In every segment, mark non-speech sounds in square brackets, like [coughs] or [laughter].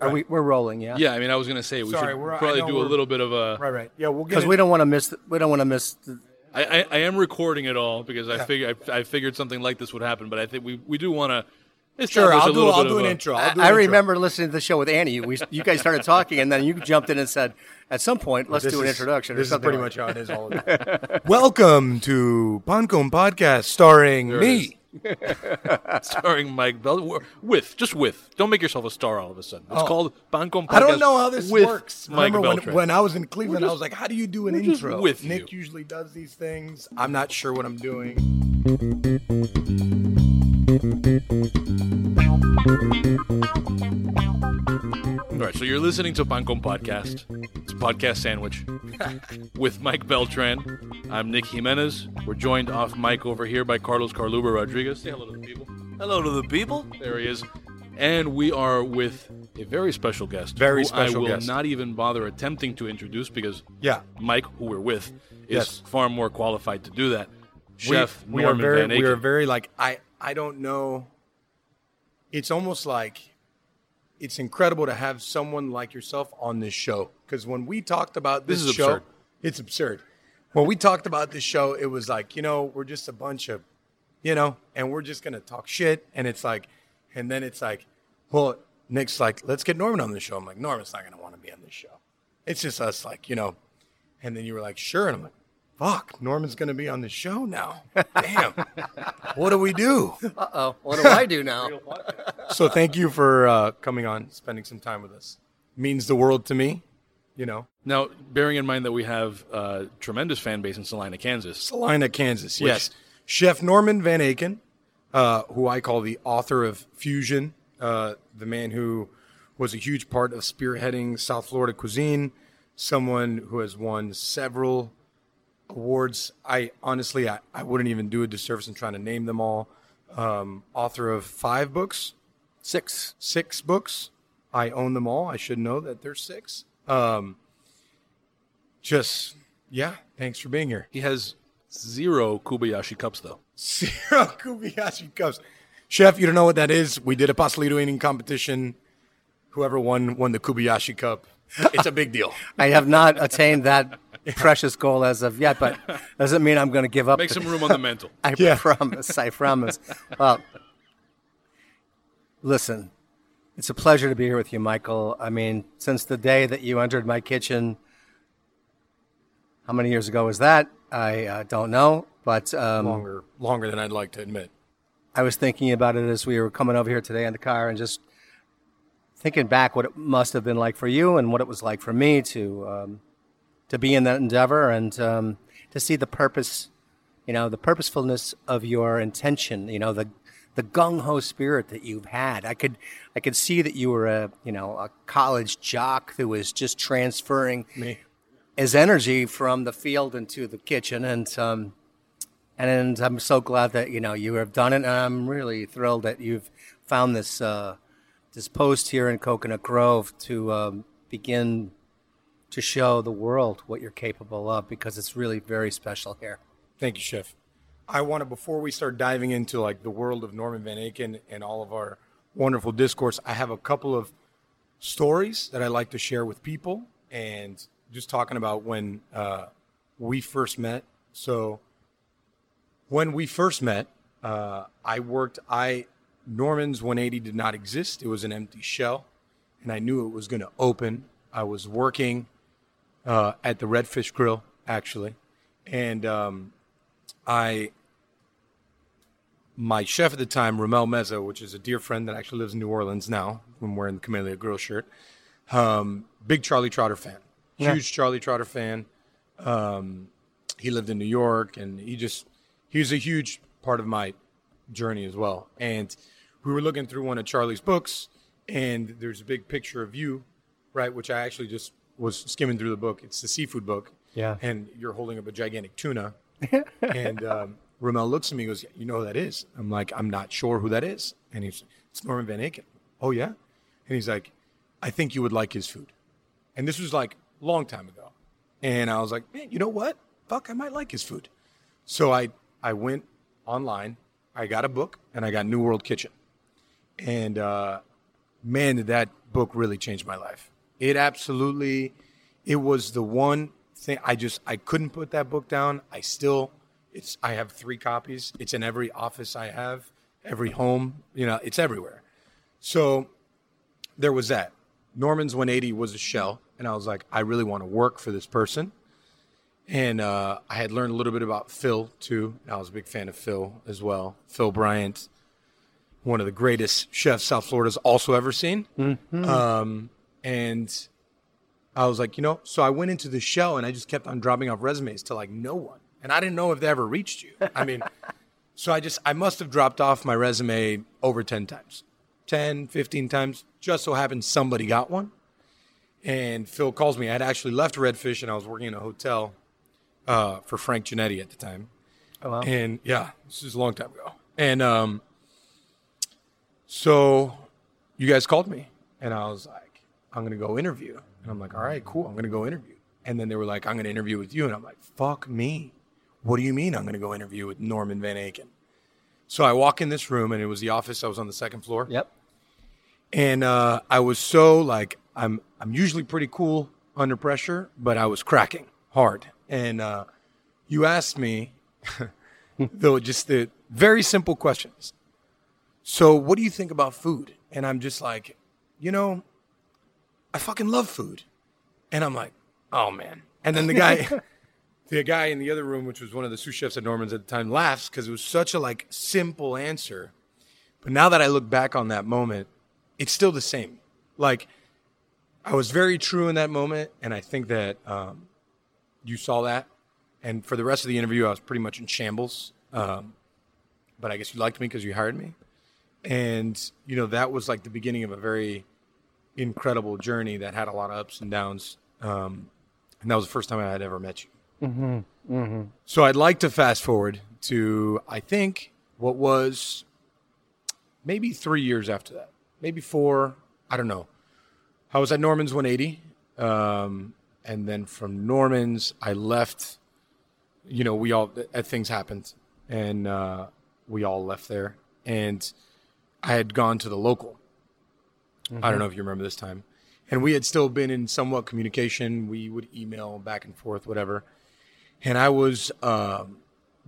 Are we? We're rolling, yeah. Yeah, I mean, I was gonna say we Sorry, should we're- I probably know do a we're- little bit of a. Right, right. Yeah, we'll get Because it. we don't want to miss. The, we don't want to miss. The, I, I, I am recording it all because I figure I, I figured something like this would happen, but I think we, we do want to. Sure, I'll a do. I'll do of an a- intro. I'll do I intro. remember listening to the show with Annie. We, you guys started talking, and then you jumped in and said, "At some point, let's This do an is- introduction." or This is something pretty like much how it is all the time. Welcome to Poncom Podcast, starring There me. [laughs] starring Mike Bell with just with. Don't make yourself a star all of a sudden. It's Oh. called Bancom Podcast. I don't know how this works. Mike Remember when, Beltran. when I was in Cleveland, I was like, "How do you do an we're just intro?" with Nick you. usually does these things. I'm not sure what I'm doing. [laughs] All right, so you're listening to Bancom Podcast. It's a podcast sandwich [laughs] with Mike Beltran. I'm Nick Jimenez. We're joined off mic over here by Carlos Carluba Rodriguez. Say hello to the people. Hello to the people. There he is. And we are with a very special guest. Very who special I will guest. not even bother attempting to introduce because Yeah. Mike, who we're with, is Yes. far more qualified to do that. We- Chef we, are Norman very, Van we are very like I. I don't know. It's almost like it's incredible to have someone like yourself on this show because when we talked about this, This is show, absurd. it's absurd. When we talked about this show, it was like you know we're just a bunch of, you know, and we're just gonna talk shit, and it's like, and then it's like, well, Nick's like, let's get Norman on the show. I'm like, Norman's not gonna want to be on this show. It's just us, like you know, and then you were like, sure, and I'm like, fuck, Norman's gonna be on the show now. Damn, what do we do? "Uh-oh, what do I do now?" [laughs] So thank you for uh, coming on, spending some time with us. Means the world to me. You know, Now, bearing in mind that we have a tremendous fan base in Salina, Kansas. Salina, Kansas. Yes, Chef Norman Van Aken, uh, who I call the author of Fusion, uh, the man who was a huge part of spearheading South Florida cuisine, someone who has won several awards. I honestly, I, I wouldn't even do a disservice in trying to name them all. Um, author of five books, Six. six books. I own them all. I should know that there's six. Um, just yeah, thanks for being here. He has zero Kobayashi cups, though. [laughs] Zero Kobayashi cups. Chef, you don't know what that is? We did a pastelito eating competition. Whoever won won the Kobayashi cup. It's a big deal. [laughs] I have not attained that [laughs] precious goal as of yet, but [laughs] doesn't mean I'm going to give up. Make some room on the mental. [laughs] I Yeah. promise. I promise. Well, listen, it's a pleasure to be here with you, Michael. I mean, since the day that you entered my kitchen, how many years ago was that? I uh, don't know, but um, Longer, longer than I'd like to admit. I was thinking about it as we were coming over here today in the car and just thinking back what it must have been like for you and what it was like for me to um, to be in that endeavor and um, to see the purpose, you know, the purposefulness of your intention, you know, the the gung ho spirit that you've had. I could I could see that you were a you know a college jock who was just transferring Me. his energy from the field into the kitchen and um, and I'm so glad that you know you have done it. And I'm really thrilled that you've found this uh, this post here in Coconut Grove to um, begin to show the world what you're capable of because it's really very special here. Thank you, Chef. I want to, before we start diving into like the world of Norman Van Aken and all of our wonderful discourse, I have a couple of stories that I like to share with people and just talking about when uh, we first met. So when we first met, uh, I worked, I, Norman's 180 did not exist. It was an empty shell and I knew it was going to open. I was working uh, at the Redfish Grill, actually. And um, I, my chef at the time, Ramel Meza, which is a dear friend that actually lives in New Orleans now, I'm wearing the Camellia Grill shirt. Um, big Charlie Trotter fan, huge Charlie Trotter fan. Um, he lived in New York, and he just he was a huge part of my journey as well. And we were looking through one of Charlie's books, and there's a big picture of you, right? Which I actually just was skimming through the book. It's the seafood book, Yeah. And you're holding up a gigantic tuna, [laughs] and um, Ramel looks at me and goes, "You know who that is?" I'm like, "I'm not sure who that is," and he's, "It's Norman Van Aken." Oh yeah, and he's like, "I think you would like his food," and this was like a long time ago, and I was like, "Man, you know what? Fuck, I might like his food." So I I went online, I got a book, and I got New World Kitchen, and uh, man, did that book really change my life. It absolutely, it was the one thing I just I couldn't put that book down. I still, it's I have three copies. It's in every office I have, every home. You know, it's everywhere. So there was that. Norman's 180 was a shell, and I was like, I really want to work for this person. And uh, I had learned a little bit about Phil too. I was a big fan of Phil as well. Phil Bryant, one of the greatest chefs South Florida's also ever seen. Um, and I was like, you know, so I went into the show and I just kept on dropping off resumes to like no one. And I didn't know if they ever reached you. I mean, [laughs] so I just, I must have dropped off my resume over 10 times, 10, 15 times. Just so happened somebody got one. And Phil calls me. I had actually left Redfish and I was working in a hotel uh, for Frank Genetti at the time. Oh, wow. And yeah, this is a long time ago. And um, so you guys called me, and I was like, I'm gonna go interview. And I'm like, all right, cool, I'm gonna go interview. And then they were like, I'm gonna interview with you, and I'm like, fuck me. What do you mean I'm gonna go interview with Norman Van Aken? So I walk in this room, and it was the office. I was on the second floor Yep. and uh, I was so like I'm I'm usually pretty cool under pressure, but I was cracking hard. And uh, you asked me, [laughs] though, just the very simple questions. So, what do you think about food? And I'm just like, you know, I fucking love food. And I'm like, oh man. And then the guy, [laughs] the guy in the other room, which was one of the sous chefs at Norman's at the time, laughs because it was such a like simple answer. But now that I look back on that moment, it's still the same. Like I was very true in that moment, and I think that um, you saw that. And for the rest of the interview, I was pretty much in shambles. Um, but I guess you liked me because you hired me, and you know that was like the beginning of a very incredible journey that had a lot of ups and downs. Um, and that was the first time I had ever met you. So I'd like to fast forward to I think what was maybe three years after that, maybe four. I don't know. I was at Norman's 180, um, and then from Norman's I left. You know, we all uh, things happened, and uh, we all left there. And I had gone to the local. I don't know if you remember this time, and we had still been in somewhat communication. We would email back and forth, whatever. And I was, um,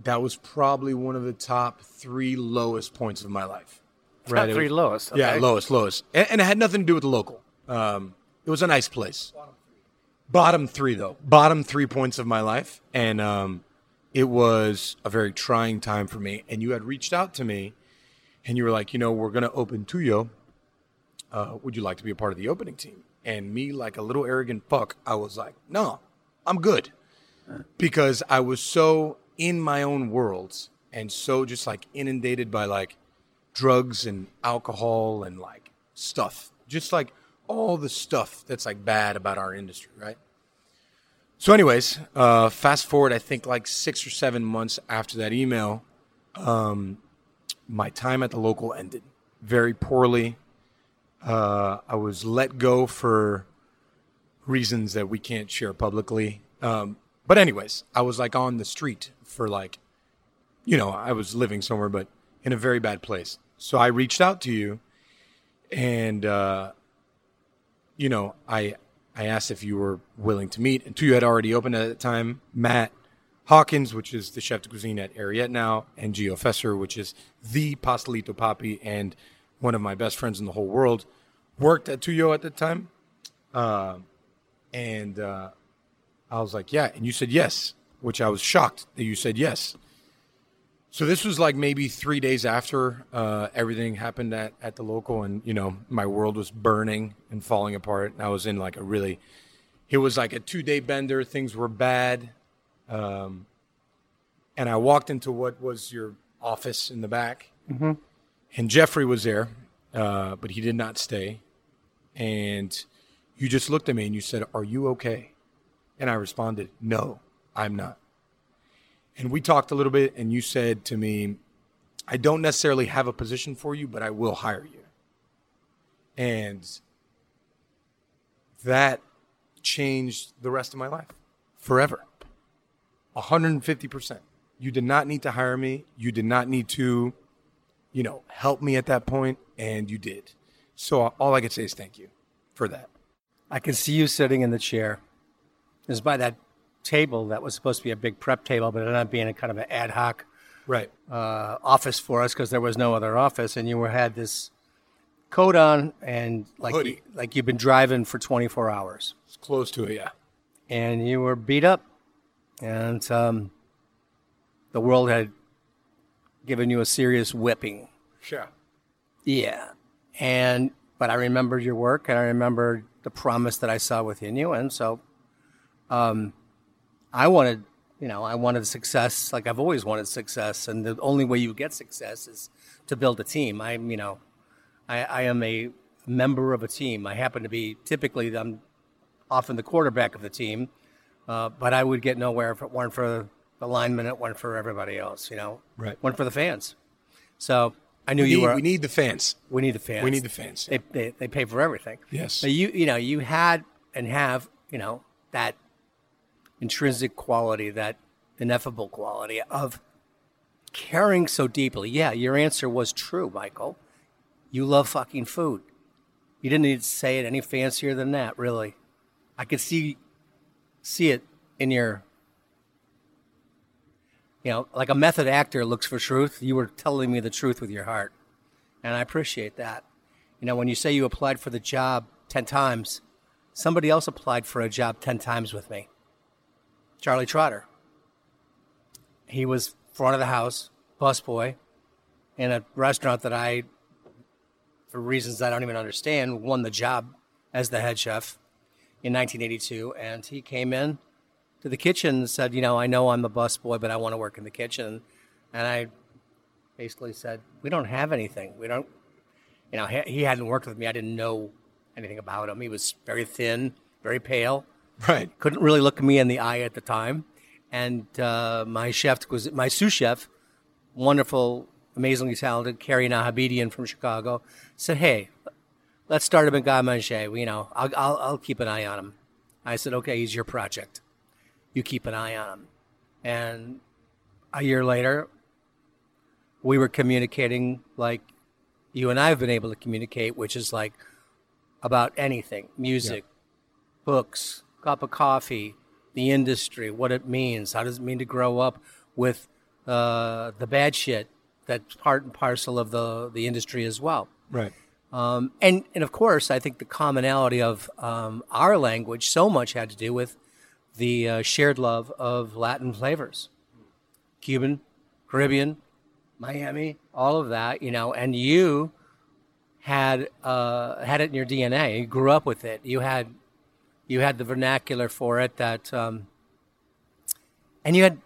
that was probably one of the top three lowest points of my life. Top three was- lowest. yeah, lowest, lowest, and, and it had nothing to do with the local. Um, it was a nice place. Bottom three, though, bottom three points of my life, and um, it was a very trying time for me. And you had reached out to me, and you were like, you know, we're gonna open Tuyo. Uh, would you like to be a part of the opening team? And me, like a little arrogant fuck, I was like, no, I'm good, because I was so in my own world and so just like inundated by like drugs and alcohol and like stuff, just like all the stuff that's like bad about our industry, right? So, anyways, uh, fast forward, I think like six or seven months after that email, um, my time at the local ended very poorly. Uh, I was let go for reasons that we can't share publicly. Um, but, anyways, I was like on the street for like, you know, I was living somewhere, but in a very bad place. So I reached out to you and, uh, you know, I I asked if you were willing to meet, and Tuyo had already opened at the time. Matt Hawkins, which is the chef de cuisine at Ariete now, and Gio Fesser, which is the Pastelito Papi and one of my best friends in the whole world, worked at Tuyo at the time. Uh, and uh, I was like, yeah. And you said yes, which I was shocked that you said yes. So this was like maybe three days after uh, everything happened at, at the local, and you know my world was burning and falling apart. And I was in like a really, it was like a two day bender. Things were bad, um, and I walked into what was your office in the back, and Jeffrey was there, uh, but he did not stay. And you just looked at me and you said, "Are you okay?" And I responded, "No, I'm not." And we talked a little bit, and you said to me, I don't necessarily have a position for you, but I will hire you. And that changed the rest of my life forever. 150%. You did not need to hire me. You did not need to, you know, help me at that point, and you did. So all I can say is thank you for that. I can see you sitting in the chair. It was by that table that was supposed to be a big prep table, but it ended up being a kind of an ad hoc Right. uh, office for us because there was no other office, and you were had this coat on and like you, like you've been driving for 24 hours, It's close to it, yeah. and you were beat up, and um, the world had given you a serious whipping. Sure. Yeah. And but I remembered your work and I remembered the promise that I saw within you and so um I wanted you know, I wanted success like I've always wanted success and the only way you get success is to build a team. I'm you know I, I am a member of a team. I happen to be typically I'm often the quarterback of the team. Uh, but I would get nowhere if it weren't for it weren't for everybody else, you know. Right. Weren't for the fans. So I knew We you need, were we need the fans. we need the fans. We need the fans. They, they, they pay for everything. Yes. But you you know you had and have you know that intrinsic quality, that ineffable quality of caring so deeply. Yeah, your answer was true, Michael. You love fucking food. You didn't need to say it any fancier than that, really. I could see see it in your you know, like a method actor looks for truth, you were telling me the truth with your heart. And I appreciate that. You know, when you say you applied for the job 10 times, somebody else applied for a job 10 times with me. Charlie Trotter. He was front of the house, busboy, in a restaurant that I, for reasons I don't even understand, won the job as the head chef in 1982. And he came in to the kitchen and said, You know, I know I'm a busboy, but I want to work in the kitchen. And I basically said, We don't have anything. We don't, you know, he, he hadn't worked with me. I didn't know anything about him. He was very thin, very pale, Right. couldn't really look me in the eye at the time. And uh, my chef was my sous chef, wonderful, amazingly talented, Carrie Nahabedian from Chicago, said, "Hey, let's start him at Guy. You know, I'll, I'll I'll keep an eye on him." I said, "Okay, he's your project. You keep an eye on them. And a year later, we were communicating like you and I have been able to communicate, which is like about anything, music, books, cup of coffee, the industry, what it means, how does it mean to grow up with uh, the bad shit that's part and parcel of the the industry as well. Right. Um, and and of course, I think the commonality of um, our language so much had to do with the uh, shared love of Latin flavors, Cuban, Caribbean, Miami, all of that, you know. And you had uh, had it in your DNA. You grew up with it. You had you had the vernacular for it. That um, and you had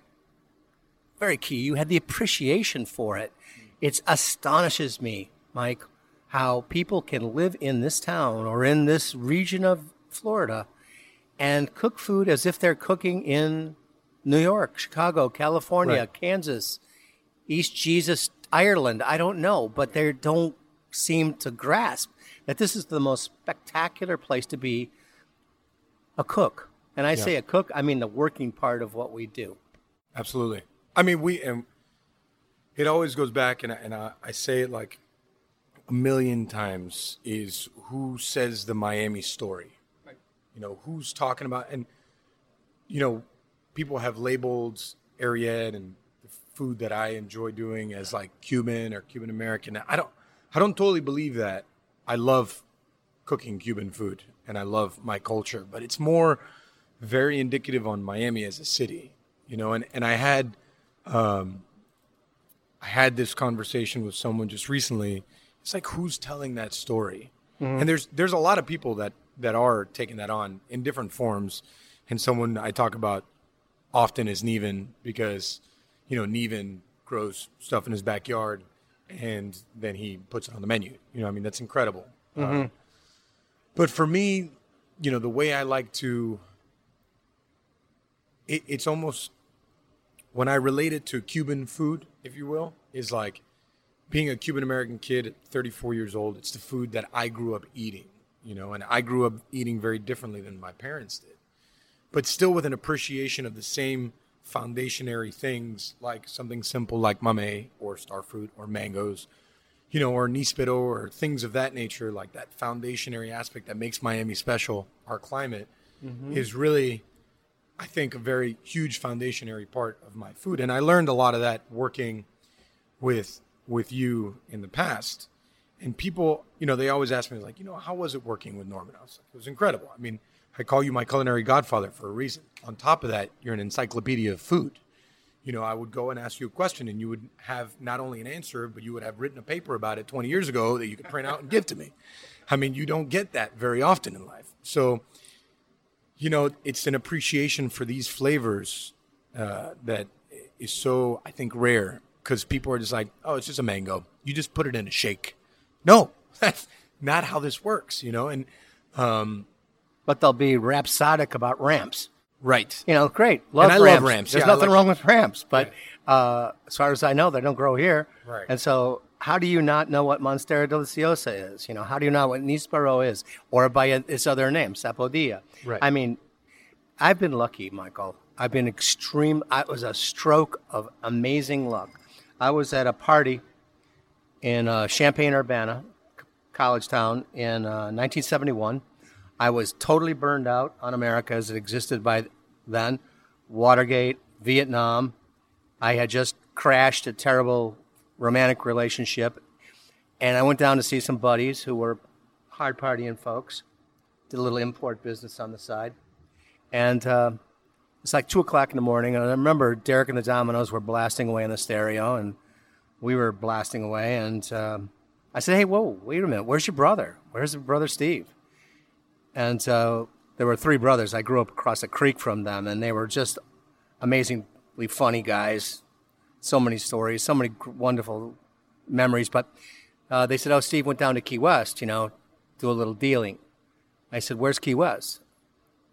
very key. You had the appreciation for it. It astonishes me, Mike, how people can live in this town or in this region of Florida and cook food as if they're cooking in New York, Chicago, California, Right. Kansas, East Jesus, Ireland. I don't know, but they don't seem to grasp that this is the most spectacular place to be a cook. And I say a cook, I mean the working part of what we do. Absolutely. I mean, we and it always goes back, and I, and I, I say it like a million times: is who says the Miami story? You know, who's talking about? And you know, people have labeled Ariete and the food that I enjoy doing as like Cuban or Cuban American. I don't, I don't totally believe that. I love cooking Cuban food and I love my culture, but it's more very indicative on Miami as a city, you know. And and I had, um, I had this conversation with someone just recently. It's like who's telling that story? And there's there's a lot of people that that are taking that on in different forms. And someone I talk about often is Niven because you know Niven grows stuff in his backyard and then he puts it on the menu. You know, I mean that's incredible. Um, but for me, you know, the way I like to, it, it's almost when I relate it to Cuban food, if you will, is like being a Cuban American kid at 34 years old. It's the food that I grew up eating, you know, and I grew up eating very differently than my parents did, but still with an appreciation of the same foundationary things like something simple like mamey or star fruit or mangoes you know, or Nispero or things of that nature, like that foundationary aspect that makes Miami special, our climate, mm-hmm. is really, I think, a very huge foundationary part of my food. And I learned a lot of that working with with you in the past. And people, you know, they always ask me, like, you know, how was it working with Norman? I was like, it was incredible. I mean, I call you my culinary godfather for a reason. On top of that, you're an encyclopedia of food. You know, I would go and ask you a question, and you would have not only an answer, but you would have written a paper about it 20 years ago that you could print out and give to me. I mean, you don't get that very often in life. So, you know, it's an appreciation for these flavors uh, that is so, I think, rare because people are just like, oh, it's just a mango. You just put it in a shake. No, [laughs] that's not how this works, you know? And, um, But they'll be rhapsodic about ramps. right. You know, great. Love And I ramps. love ramps. There's Yeah, nothing like- wrong with ramps, but uh, as far as I know, they don't grow here. Right. And so, how do you not know what Monstera deliciosa is? You know, how do you know what Nispero is, or by its other name, Sapodilla? Right. I mean, I've been lucky, Michael. I've been extreme. I it was a stroke of amazing luck. I was at a party in uh, Champaign Urbana, college town, in uh, 1971. I was totally burned out on America as it existed by then. Watergate, Vietnam. I had just crashed a terrible romantic relationship, and I went down to see some buddies who were hard partying folks. Did a little import business on the side, and uh, it's like two o'clock in the morning. And I remember Derek and the Dominos were blasting away in the stereo, and we were blasting away. And um, I said, "Hey, whoa, wait a minute. Where's your brother? Where's your brother Steve?" And uh, there were three brothers. I grew up across a creek from them, and they were just amazingly funny guys. So many stories, so many wonderful memories. But uh, they said, "Oh, Steve went down to Key West, you know, do a little dealing." I said, "Where's Key West?"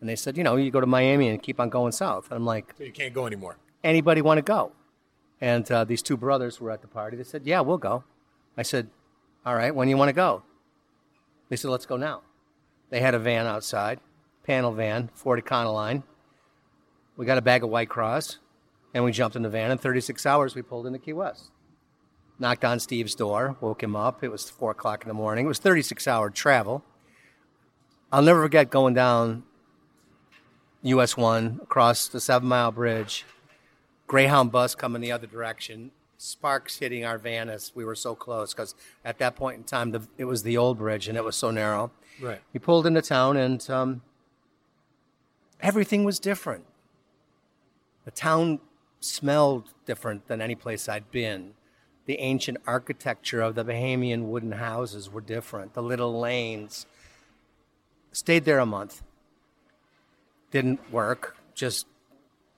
And they said, "You know, you go to Miami and keep on going south." And I'm like, So you can't go anymore. anybody want to go? And uh, these two brothers were at the party. They said, yeah, we'll go. I said, all right, when do you want to go? They said, let's go now. They had a van outside, panel van, Ford Econoline. We got a bag of White Cross, and we jumped in the van. In 36 hours, we pulled into Key West. Knocked on Steve's door, woke him up. It was 4 o'clock in the morning. It was 36 hour travel. I'll never forget going down US 1 across the Seven Mile Bridge Greyhound bus coming the other direction, sparks hitting our van as we were so close because at that point in time the, it was the old bridge and it was so narrow. Right. We pulled into town and um, everything was different. The town smelled different than any place I'd been. The ancient architecture of the Bahamian wooden houses were different. The little lanes. Stayed there a month. Didn't work. Just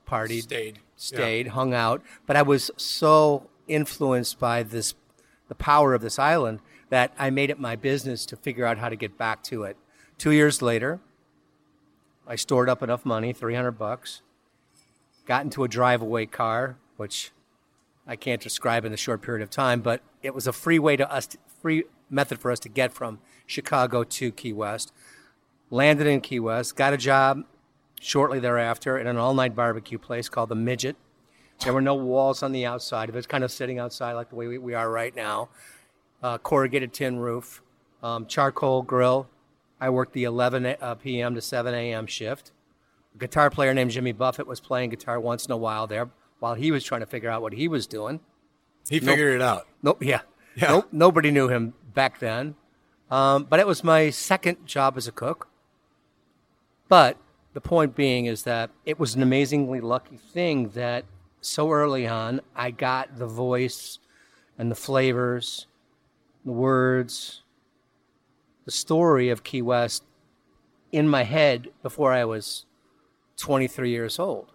partied Stayed. Stayed, hung out. But I was so influenced by this, the power of this island, that I made it my business to figure out how to get back to it. Two years later, I stored up enough money, 300 bucks, got into a drive away car, which I can't describe in a short period of time, but it was a free way to us, free method for us to get from Chicago to Key West. Landed in Key West, got a job shortly thereafter in an all-night barbecue place called the Midget. There were no walls on the outside it. was kind of sitting outside like the way we, we are right now. Uh, corrugated tin roof, um, charcoal grill. I worked the 11 uh, p.m. to 7 a.m. shift. A guitar player named Jimmy Buffett was playing guitar once in a while there while he was trying to figure out what he was doing. He figured it out. Nope. Yeah. Yeah. Nope. Nobody knew him back then. Um, but it was my second job as a cook. But the point being is that it was an amazingly lucky thing that so early on I got the voice and the flavors, the words, the story of Key West in my head before I was 23 years old.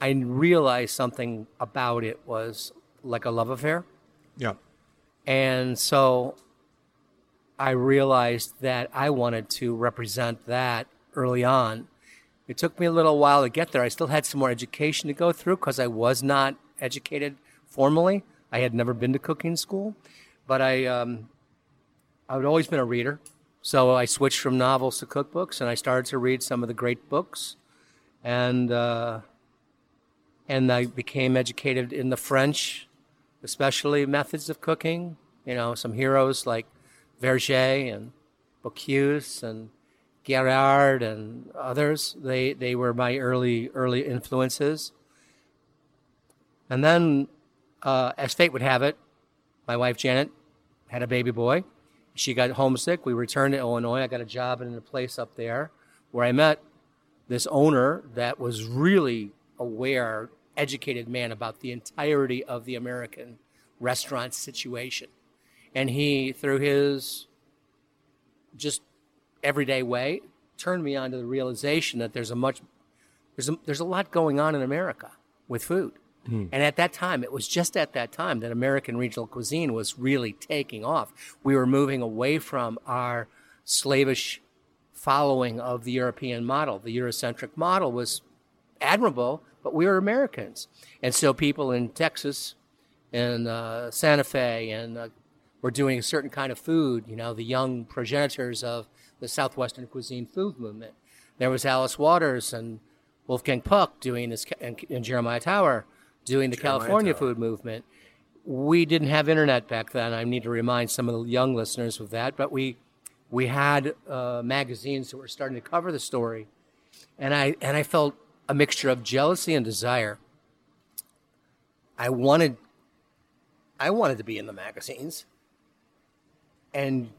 I realized something about it was like a love affair. Yeah. And so I realized that I wanted to represent that early on. It took me a little while to get there. I still had some more education to go through because I was not educated formally. I had never been to cooking school, but I, um, I had always been a reader. So I switched from novels to cookbooks, and I started to read some of the great books, and uh, and I became educated in the French, especially methods of cooking, You know, some heroes like Vergé and Bocuse and Gerard and others. They they were my early early influences. And then, uh, as fate would have it, my wife Janet had a baby boy. She got homesick. We returned to Illinois. I got a job in a place up there where I met this owner that was really aware, educated man about the entirety of the American restaurant situation. And he, through his just everyday way, turned me on to the realization that there's a much there's a, there's a lot going on in America with food. And at that time, it was just at that time that American regional cuisine was really taking off. We were moving away from our slavish following of the European model. The Eurocentric model was admirable, but we were Americans. And so people in Texas and uh, Santa Fe and uh, were doing a certain kind of food, you know, the young progenitors of the Southwestern cuisine food movement. There was Alice Waters and Wolfgang Puck doing this, and, and Jeremiah Tower doing the Jeremiah California Tower. food movement. We didn't have internet back then. I need to remind some of the young listeners of that, but we we had uh, magazines that were starting to cover the story, and I and I felt a mixture of jealousy and desire. I wanted I wanted to be in the magazines, and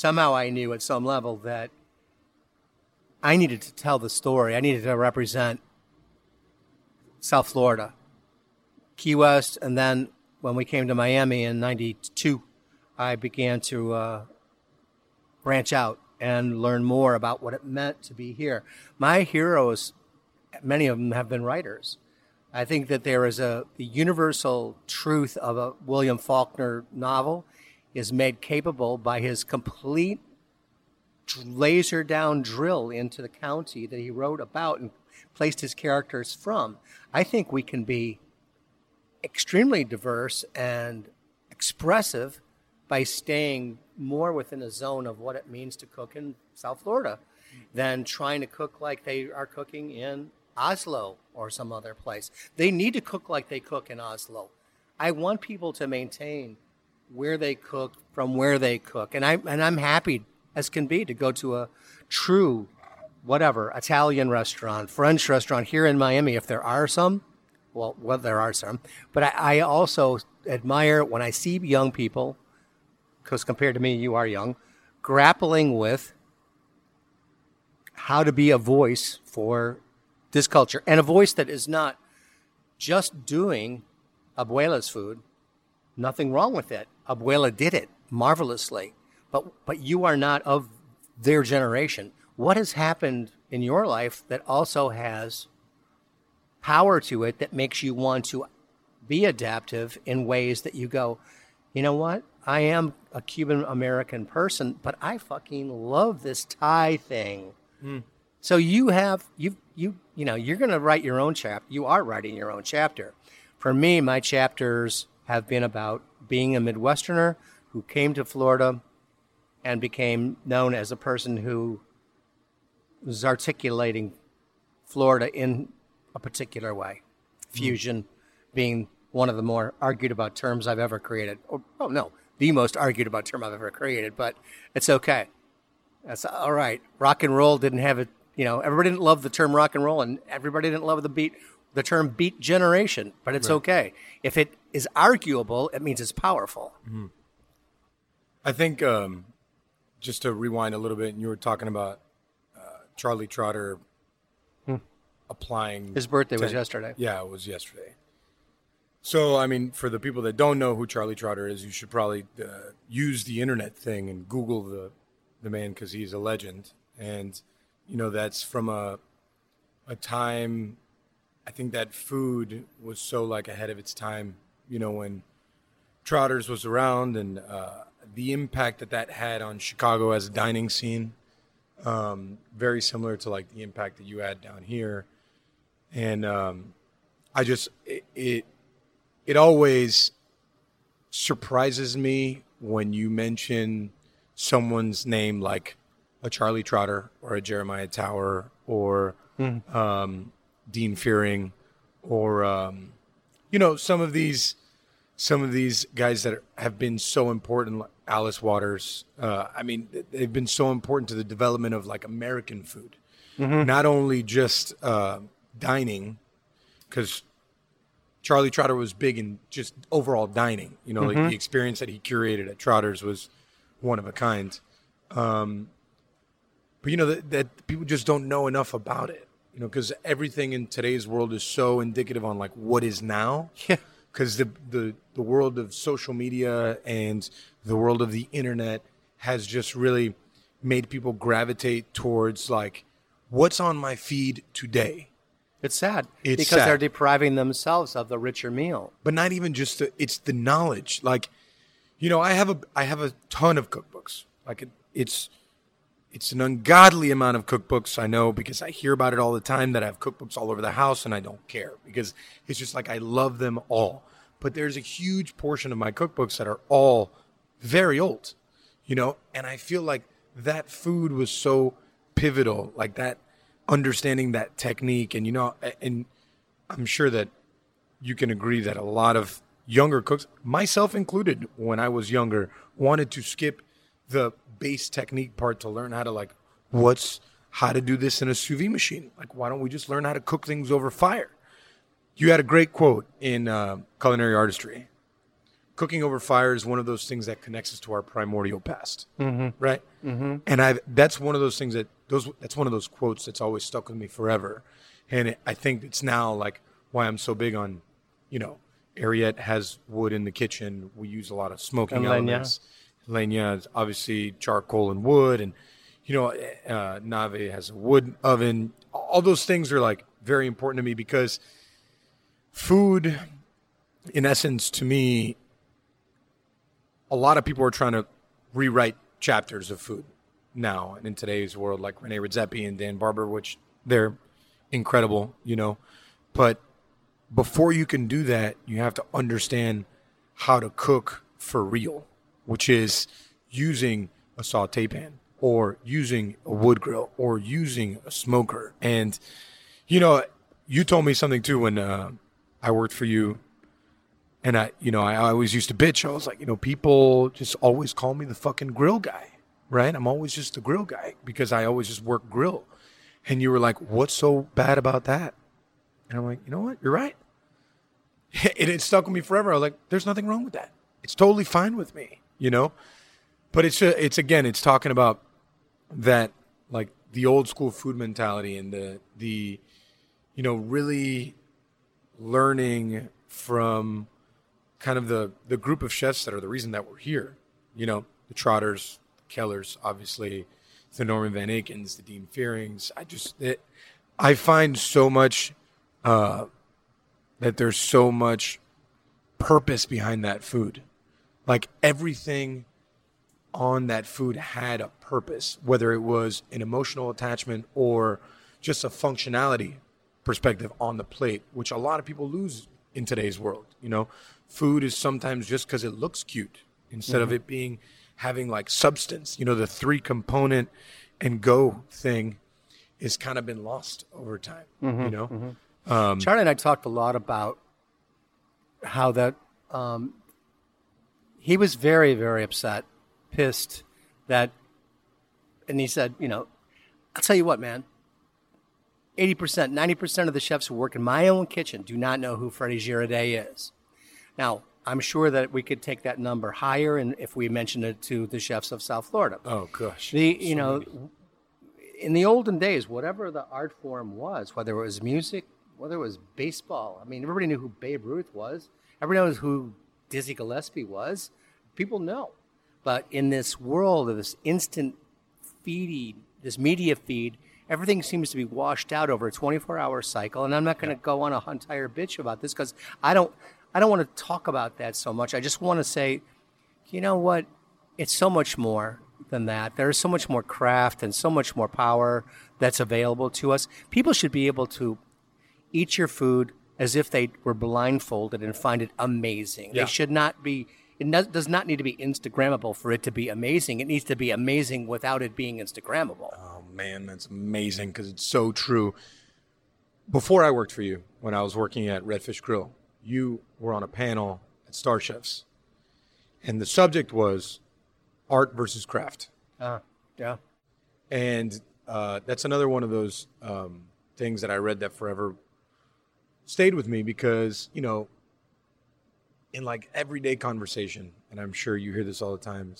somehow I knew at some level that I needed to tell the story. I needed to represent South Florida, Key West, and then when we came to Miami in '92, I began to uh, branch out and learn more about what it meant to be here. My heroes, many of them have been writers. I think that there is a the universal truth of a William Faulkner novel is made capable by his complete laser down drill into the county that he wrote about and placed his characters from. I think we can be extremely diverse and expressive by staying more within a zone of what it means to cook in South Florida than trying to cook like they are cooking in Oslo or some other place. They need to cook like they cook in Oslo. I want people to maintain where they cook from where they cook. And I and I'm happy as can be to go to a true whatever Italian restaurant, French restaurant here in Miami if there are some. Well, well there are some, but I, I also admire when I see young people, because compared to me, you are young, grappling with how to be a voice for this culture and a voice that is not just doing abuela's food. Nothing wrong with it. Abuela did it marvelously, but but you are not of their generation. What has happened in your life that also has power to it that makes you want to be adaptive in ways that you go, you know what? I am a Cuban American person, but I fucking love this Thai thing. Hmm. So you have you you you know you're going to write your own chapter. You are writing your own chapter. For me, my chapters have been about being a Midwesterner who came to Florida and became known as a person who was articulating Florida in a particular way. Hmm. Fusion being one of the more argued about terms I've ever created. Or, oh no, the most argued about term I've ever created, but it's okay. That's all right. Rock and roll didn't have it. You know, everybody didn't love the term rock and roll, and everybody didn't love the beat, the term beat generation. But it's okay if it is arguable. It means it's powerful. I think um, just to rewind a little bit, and you were talking about uh, Charlie Trotter applying. His birthday was yesterday. Yeah, it was yesterday. So, I mean, for the people that don't know who Charlie Trotter is, you should probably uh, use the internet thing and Google the the man because he's a legend, and you know that's from a a time. I think that food was so like ahead of its time. You know when Trotters was around and uh, the impact that that had on Chicago as a dining scene. Um, very similar to like the impact that you had down here, and um, I just it, it it always surprises me when you mention someone's name like a Charlie Trotter or a Jeremiah Tower or um, Dean Fearing or um, you know some of these some of these guys that have been so important, like Alice Waters. Uh, I mean, they've been so important to the development of like American food, not only just uh, dining, because Charlie Trotter was big in just overall dining. You know, like the experience that he curated at Trotter's was one of a kind. Um, but you know that, that people just don't know enough about it. You know, because everything in today's world is so indicative on like what is now. Yeah. Because the, the the world of social media and the world of the internet has just really made people gravitate towards like what's on my feed today. It's sad It's because they're depriving themselves of the richer meal. but not even just the, it's the knowledge like you know i have a i have a ton of cookbooks like it, it's it's an ungodly amount of cookbooks i know because i hear about it all the time that i have cookbooks all over the house and i don't care because it's just like i love them all. But there's a huge portion of my cookbooks that are all very old you know and i feel like that food was so pivotal like that understanding that technique. And you know and i'm sure that you can agree that a lot of younger cooks, myself included, when I was younger, wanted to skip the base technique part to learn how to like what's how to do this in a sous vide machine. Like, why don't we just learn how to cook things over fire? You had a great quote in uh, culinary artistry. Cooking over fire is one of those things that connects us to our primordial past, mm-hmm. right? Mm-hmm. And I that's one of those things that those that's one of those quotes that's always stuck with me forever. And it, I think it's now like why I'm so big on, you know, Ariete has wood in the kitchen. We use a lot of smoking And elements. Is obviously charcoal and wood, and you know, uh, Nave has a wood oven. All those things are like very important to me because food, in essence, to me, a lot of people are trying to rewrite chapters of food now and in today's world, like Rene Redzepi and Dan Barber, which they're incredible, you know. But before you can do that, you have to understand how to cook for real, which is using a saute pan or using a wood grill or using a smoker. And, you know, you told me something too when uh, I worked for you. And I, you know, I always used to bitch. I was like, you know, people just always call me the fucking grill guy, right? I'm always just the grill guy because I always just work grill. And you were like, what's so bad about that? And I'm like, you know what? You're right. [laughs] it stuck with me forever. I was like, there's nothing wrong with that. It's totally fine with me, you know? But it's, uh, it's again, it's talking about that, like the old school food mentality and the, the, you know, really learning from kind of the, the group of chefs that are the reason that we're here, you know, the Trotters, the Kellers, obviously, the Norman Van Akens, the Dean Fearings. I just, it, I find so much, uh, that there's so much purpose behind that food. Like everything on that food had a purpose, whether it was an emotional attachment or just a functionality perspective on the plate, which a lot of people lose in today's world. You know, food is sometimes just because it looks cute instead of mm-hmm. it being having like substance. You know, the three component and go thing is kind of been lost over time. Mm-hmm, you know, mm-hmm. um, Charlie and I talked a lot about how that um, he was very, very upset, pissed that, and he said, you know, I'll tell you what, man. 80%, 90% of the chefs who work in my own kitchen do not know who Fredy Girardet is. Now, I'm sure that we could take that number higher and if we mentioned it to the chefs of South Florida. oh gosh, The you know, in the olden days, whatever the art form was, whether it was music, whether it was baseball, I mean, everybody knew who Babe Ruth was. Everybody knows who Dizzy Gillespie was. People know, but in this world of this instant feeding, this media feed, everything seems to be washed out over a 24-hour cycle. And I'm not going to go on a entire bitch about this because I don't, I don't want to talk about that so much. I just want to say, you know what? It's so much more than that. There's so much more craft and so much more power that's available to us. People should be able to eat your food as if they were blindfolded and find it amazing. Yeah. They should not be. It does not need to be Instagrammable for it to be amazing. It needs to be amazing without it being Instagrammable. Oh man, that's amazing because it's so true. Before I worked for you, when I was working at Redfish Grill, you were on a panel at Star Chefs, and the subject was art versus craft. Uh, yeah. And uh, that's another one of those um, things that I read that forever stayed with me because, you know, in like everyday conversation, and I'm sure you hear this all the time,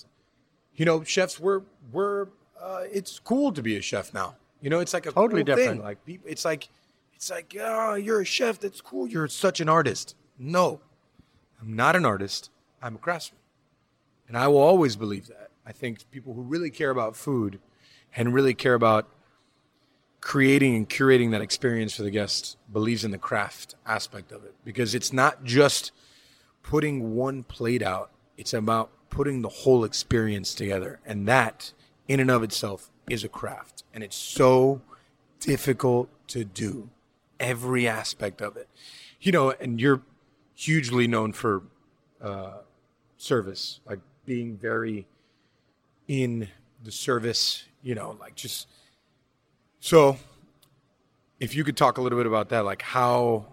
you know, chefs, we're, we're, uh, it's cool to be a chef now. You know, it's like a Totally cool different. Thing. Like, it's like, it's like, oh, you're a chef. That's cool. You're such an artist. No, I'm not an artist. I'm a craftsman. And I will always believe that. I think people who really care about food and really care about creating and curating that experience for the guest believes in the craft aspect of it because it's not just putting one plate out, it's about putting the whole experience together. And that, in and of itself, is a craft. And it's so difficult to do, every aspect of it. You know, and you're hugely known for uh, service, like being very in the service, you know, like just so if you could talk a little bit about that, like how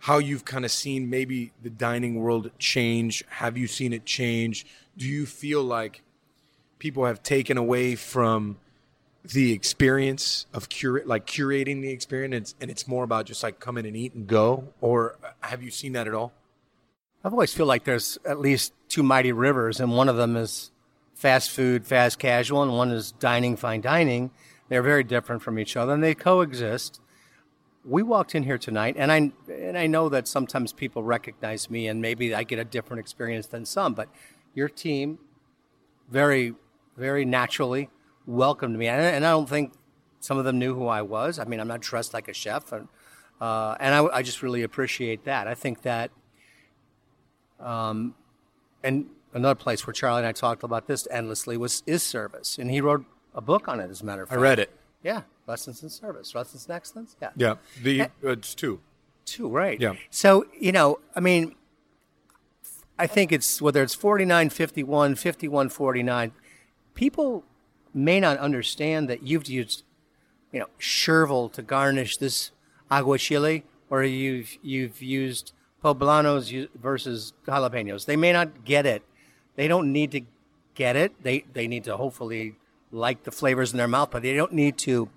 how you've kind of seen maybe the dining world change. Have you seen it change? Do you feel like people have taken away from the experience of curate like curating the experience and it's more about just like come in and eat and go? Or have you seen that at all? I've always feel like there's at least two mighty rivers, and one of them is fast food, fast casual, and one is dining, fine dining. They're very different from each other, and they coexist. We walked in here tonight, and I and I know that sometimes people recognize me, and maybe I get a different experience than some. But your team, very, very naturally welcomed me, and, and I don't think some of them knew who I was. I mean, I'm not dressed like a chef, and uh, and I, I just really appreciate that. I think that um, and another place where Charlie and I talked about this endlessly was is service, and he wrote a book on it. As a matter of fact. I read it. Yeah, lessons in service, lessons in excellence. Yeah, Yeah. The uh, it's two. two right. Yeah. So you know, I mean, I think it's whether it's 49, 51, 51, 49, people may not understand that you've used, you know, chervil to garnish this aguachile, or you've you've used poblanos versus jalapenos. They may not get it. They don't need to get it. They they need to hopefully like the flavors in their mouth, but they don't need to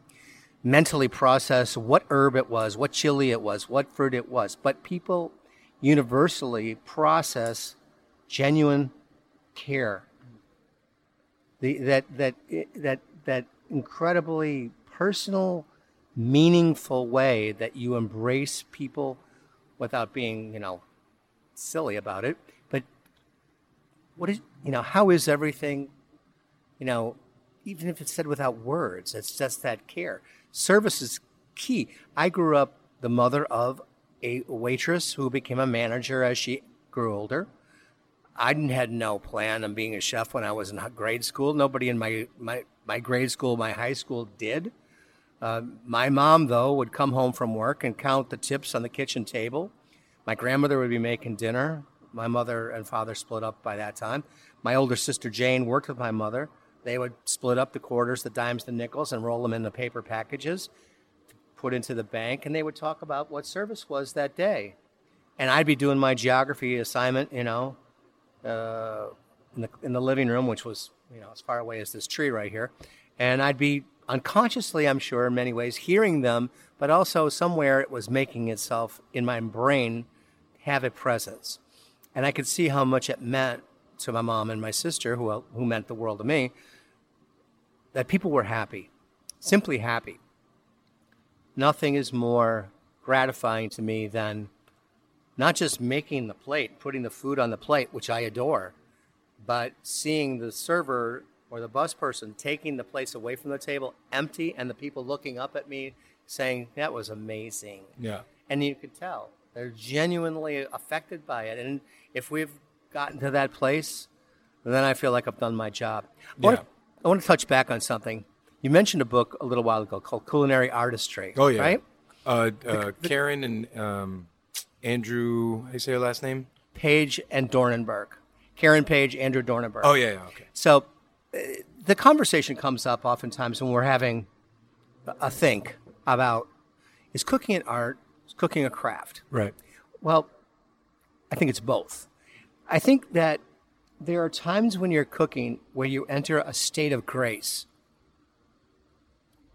mentally process what herb it was, what chili it was, what fruit it was. But people universally process genuine care. The, that that that that incredibly personal, meaningful way that you embrace people without being, you know, silly about it. But what is you know, how is everything, you know, even if it's said without words, it's just that care. Service is key. I grew up the mother of a waitress who became a manager as she grew older. I had no plan on being a chef when I was in grade school. Nobody in my my, my grade school, my high school did. Uh, my mom, though, would come home from work and count the tips on the kitchen table. My grandmother would be making dinner. My mother and father split up by that time. My older sister Jane worked with my mother. They would split up the quarters, the dimes, the nickels, and roll them into paper packages, put into the bank, and they would talk about what service was that day. And I'd be doing my geography assignment, you know, uh, in the in the living room, which was you know as far away as this tree right here, and I'd be unconsciously, I'm sure, in many ways, hearing them, but also somewhere it was making itself in my brain have a presence, and I could see how much it meant to my mom and my sister, who who meant the world to me, that people were happy, simply happy. Nothing is more gratifying to me than not just making the plate, putting the food on the plate, which I adore, but seeing the server or the bus person taking the place away from the table empty and the people looking up at me saying, That was amazing. Yeah. And you could tell they're genuinely affected by it. And if we've gotten to that place, then I feel like I've done my job. Yeah. I want to touch back on something. You mentioned a book a little while ago called Culinary Artistry. Oh yeah. Right? Uh, uh, Karen and um, Andrew. How you say your last name? Page and Dornenburg. Karen Page, Andrew Dornenburg. Oh yeah. yeah okay. So uh, the conversation comes up oftentimes when we're having a think about is cooking an art, is cooking a craft? Right. Well, I think it's both. I think that there are times when you're cooking where you enter a state of grace.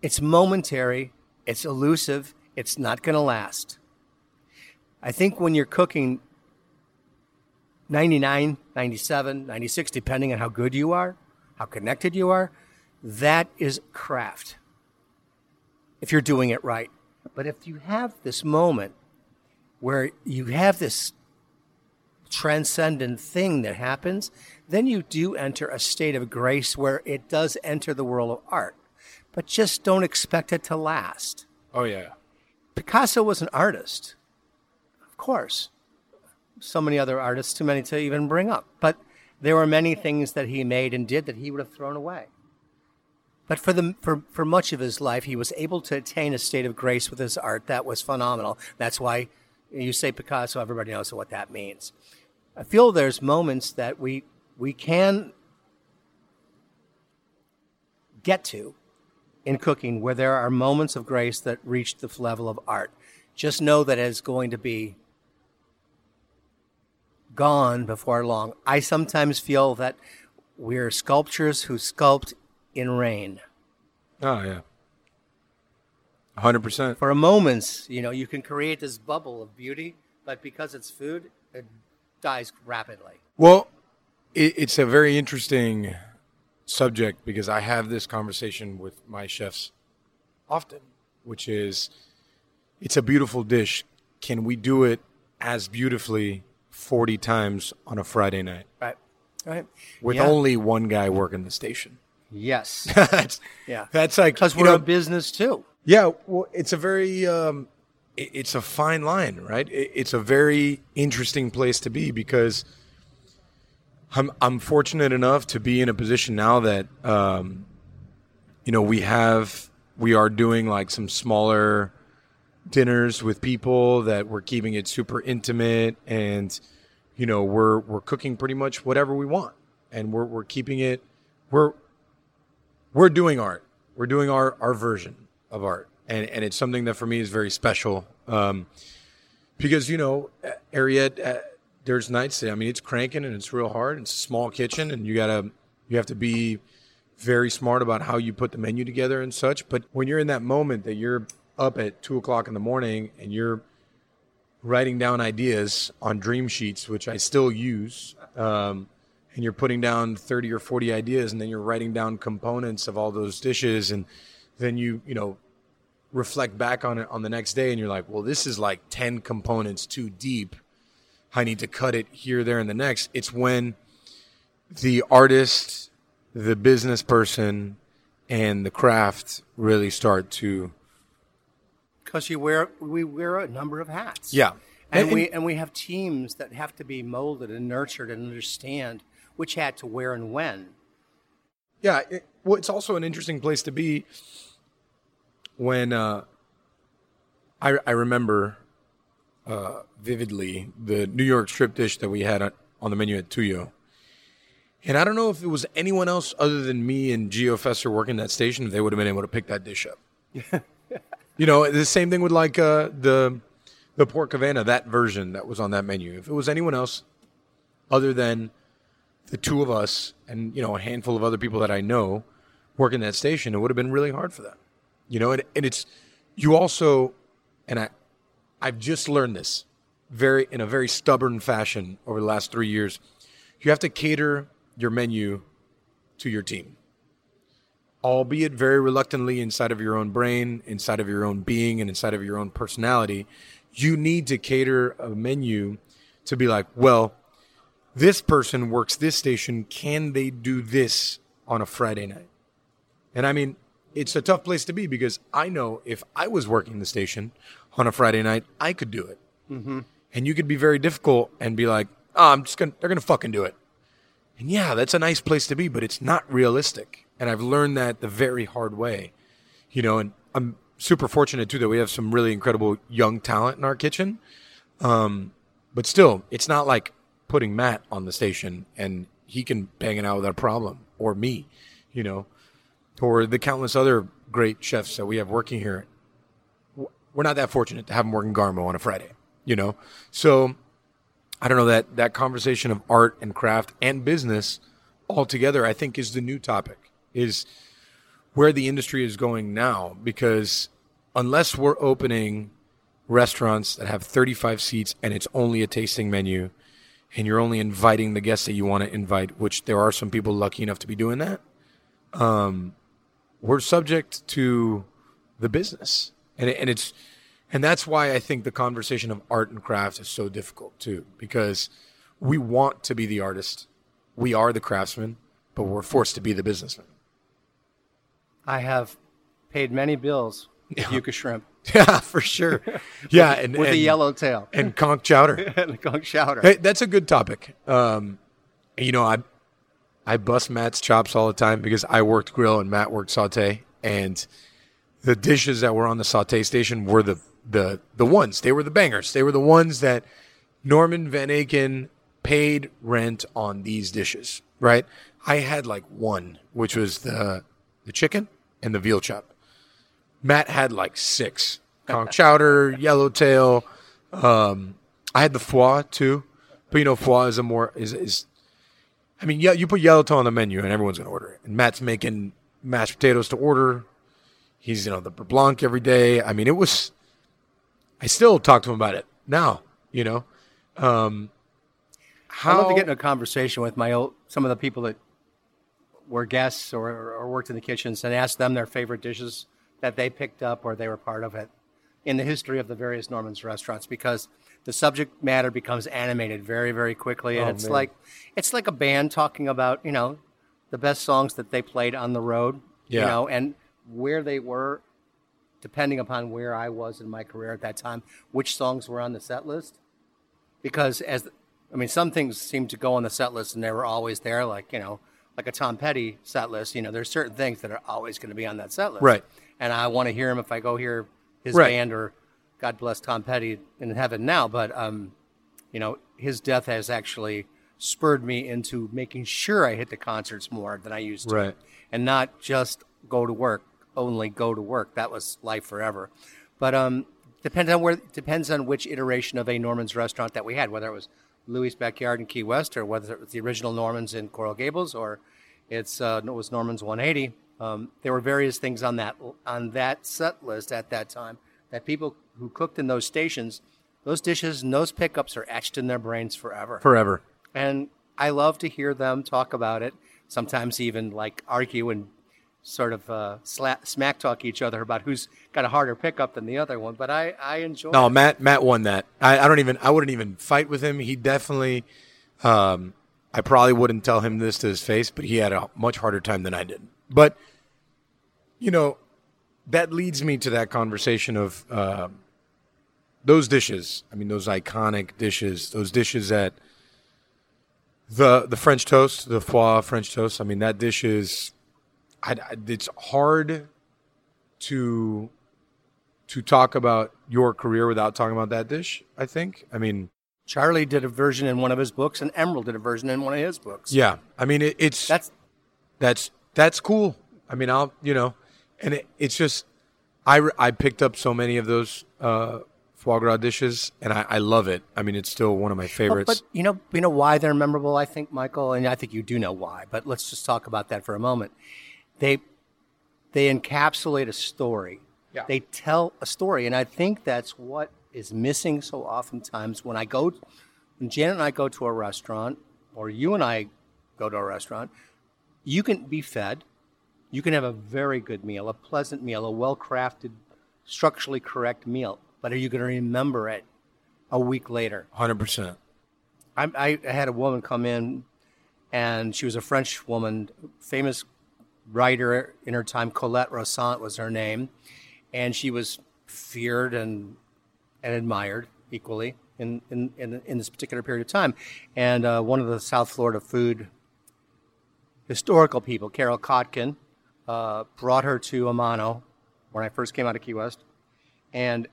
It's momentary, it's elusive, it's not going to last. I think when you're cooking 99, 97, 96, depending on how good you are, how connected you are, that is craft. If you're doing it right. But if you have this moment where you have this transcendent thing that happens, then you do enter a state of grace where it does enter the world of art. But just don't expect it to last. Oh yeah. Picasso was an artist, of course. So many other artists, too many to even bring up. But there were many things that he made and did that he would have thrown away. But for, the, for, for much of his life, he was able to attain a state of grace with his art that was phenomenal. That's why you say Picasso, everybody knows what that means. I feel there's moments that we, we can get to in cooking where there are moments of grace that reach the level of art. Just know that it's going to be gone before long. I sometimes feel that we're sculptors who sculpt in rain. Oh yeah. 100%. For a moment, you know, you can create this bubble of beauty, but because it's food, it dies rapidly. Well, it, it's a very interesting subject because I have this conversation with my chefs often, which is it's a beautiful dish. Can we do it as beautifully 40 times on a Friday night Right. Right. with Yeah. only one guy working the station? Yes. [laughs] that's, Yeah. that's like, Because we're know, a business too. Yeah, well, it's a very, um, it's a fine line, right? It's a very interesting place to be because I'm I'm fortunate enough to be in a position now that, um, you know, we have we are doing like some smaller dinners with people that we're keeping it super intimate and you know we're we're cooking pretty much whatever we want. And we're we're keeping it we're we're doing art. We're doing our our version of art and and it's something that for me is very special um because you know Ariete uh, there's nights I mean it's cranking and it's real hard it's a small kitchen and you gotta you have to be very smart about how you put the menu together and such. But when you're in that moment that you're up at two o'clock in the morning and you're writing down ideas on dream sheets, which I still use, um, and you're putting down 30 or 40 ideas and then you're writing down components of all those dishes and then you, you know, reflect back on it on the next day and you're like, well, this is like 10 components too deep. I need to cut it here, there, and the next. It's when the artist, the business person, and the craft really start to Because you wear we wear a number of hats. Yeah. And, And- we and we have teams that have to be molded and nurtured and understand which hat to wear and when. Yeah, it, well, it's also an interesting place to be when uh, I, I remember uh, vividly the New York strip dish that we had on, on the menu at Tuyo. And I don't know if it was anyone else other than me and Gio Fesser working that station, if they would have been able to pick that dish up. [laughs] you know, the same thing with like uh, the the pork Havana, that version that was on that menu. If it was anyone else other than the two of us and you know a handful of other people that I know working that station, it would have been really hard for them. You know, and, and it's you also and I I've just learned this very in a very stubborn fashion over the last three years. You have to cater your menu to your team. Albeit very reluctantly inside of your own brain, inside of your own being, and inside of your own personality, you need to cater a menu to be like, well, this person works this station. Can they do this on a Friday night? And I mean, it's a tough place to be because I know if I was working the station on a Friday night, I could do it. Mm-hmm. And you could be very difficult and be like, oh, I'm just going to, they're going to fucking do it. And yeah, that's a nice place to be, but it's not realistic. And I've learned that the very hard way, you know, and I'm super fortunate too that we have some really incredible young talent in our kitchen. Um, but still, it's not like putting Matt on the station and he can bang it out without a problem, or me, you know, or the countless other great chefs that we have working here. We're not that fortunate to have them working Garmo on a Friday, you know. So I don't know that that conversation of art and craft and business altogether. I think is the new topic is where the industry is going now because unless we're opening restaurants that have 35 seats and it's only a tasting menu and you're only inviting the guests that you want to invite, which there are some people lucky enough to be doing that, um, we're subject to the business. And, it, and it's, and that's why I think the conversation of art and craft is so difficult too, because we want to be the artist. We are the craftsman, but we're forced to be the businessman. I have paid many bills with Yeah. Yucca shrimp [laughs] Yeah, for sure. [laughs] Yeah, and with and, a yellow tail and conch chowder. [laughs] and conch chowder. Hey, that's a good topic. Um, you know, I I bust Matt's chops all the time because I worked grill and Matt worked saute, and the dishes that were on the saute station were the the the ones. They were the bangers. They were the ones that Norman Van Aken paid rent on these dishes. Right? I had like one, which was the the chicken and the veal chop. Matt had like six conch [laughs] chowder, yellowtail. Um, I had the foie too, but you know, foie is a more is is. I mean, yeah, you put yellowtail on the menu and everyone's gonna order it. And Matt's making mashed potatoes to order. He's you know the blanc every day. I mean, it was. I still talk to him about it now. You know, um, how love to get in a conversation with my old, some of the people that were guests or, or worked in the kitchens and ask them their favorite dishes that they picked up or they were part of it in the history of the various Norman's restaurants because the subject matter becomes animated very, very quickly. And Oh, it's man. like it's like a band talking about, you know, the best songs that they played on the road. You know, and where they were depending upon where I was in my career at that time, which songs were on the set list because as I mean, some things seem to go on the set list and they were always there, like you know, like a Tom Petty set list. You know, there's certain things that are always going to be on that set list, Right. And I want to hear him if I go hear his Right. band or God bless Tom Petty in heaven now. But um, you know, his death has actually spurred me into making sure I hit the concerts more than I used to, Right. and not just go to work, only go to work. That was life forever. But um, depends on where depends on which iteration of a Norman's restaurant that we had, whether it was Louie's Backyard in Key West, or whether it was the original Norman's in Coral Gables, or it's uh, it was Norman's 180. Um, there were various things on that on that set list at that time that people who cooked in those stations, those dishes and those pickups are etched in their brains forever. forever. And I love to hear them talk about it. Sometimes even like argue and sort of uh, smack talk each other about who's got a harder pickup than the other one. But I, I enjoy. No, it. Matt. Matt won that. I, I don't even. I wouldn't even fight with him. He definitely. Um, I probably wouldn't tell him this to his face, but he had a much harder time than I did. But, you know, that leads me to that conversation of uh, those dishes. I mean, those iconic dishes. Those dishes that the the French toast, the foie French toast. I mean, that dish is. I, I- it's hard to to talk about your career without talking about that dish. I think. I mean, Charlie did a version in one of his books, and Emeril did a version in one of his books. yeah. I mean, it, it's That's that's that's cool. I mean, I'll you know, and it, it's just I I picked up so many of those uh, foie gras dishes, and I, I love it. I mean, it's still one of my But, favorites. but you know, you know why they're memorable. I think Michael, and I think you do know why. But let's just talk about that for a moment. They they encapsulate a story. Yeah. They tell a story, and I think that's what is missing so oftentimes when I go, when Janet and I go to a restaurant, or you and I go to a restaurant. You can be fed. You can have a very good meal, a pleasant meal, a well crafted, structurally correct meal. But are you going to remember it a week later? Hundred percent. I, I had a woman come in, and she was a French woman, famous writer in her time. Colette Rossant was her name, and she was feared and and admired equally in in, in, in this particular period of time. And uh, one of the South Florida food historical people, Carol Kotkin, uh, brought her to A Mano when I first came out of Key West, and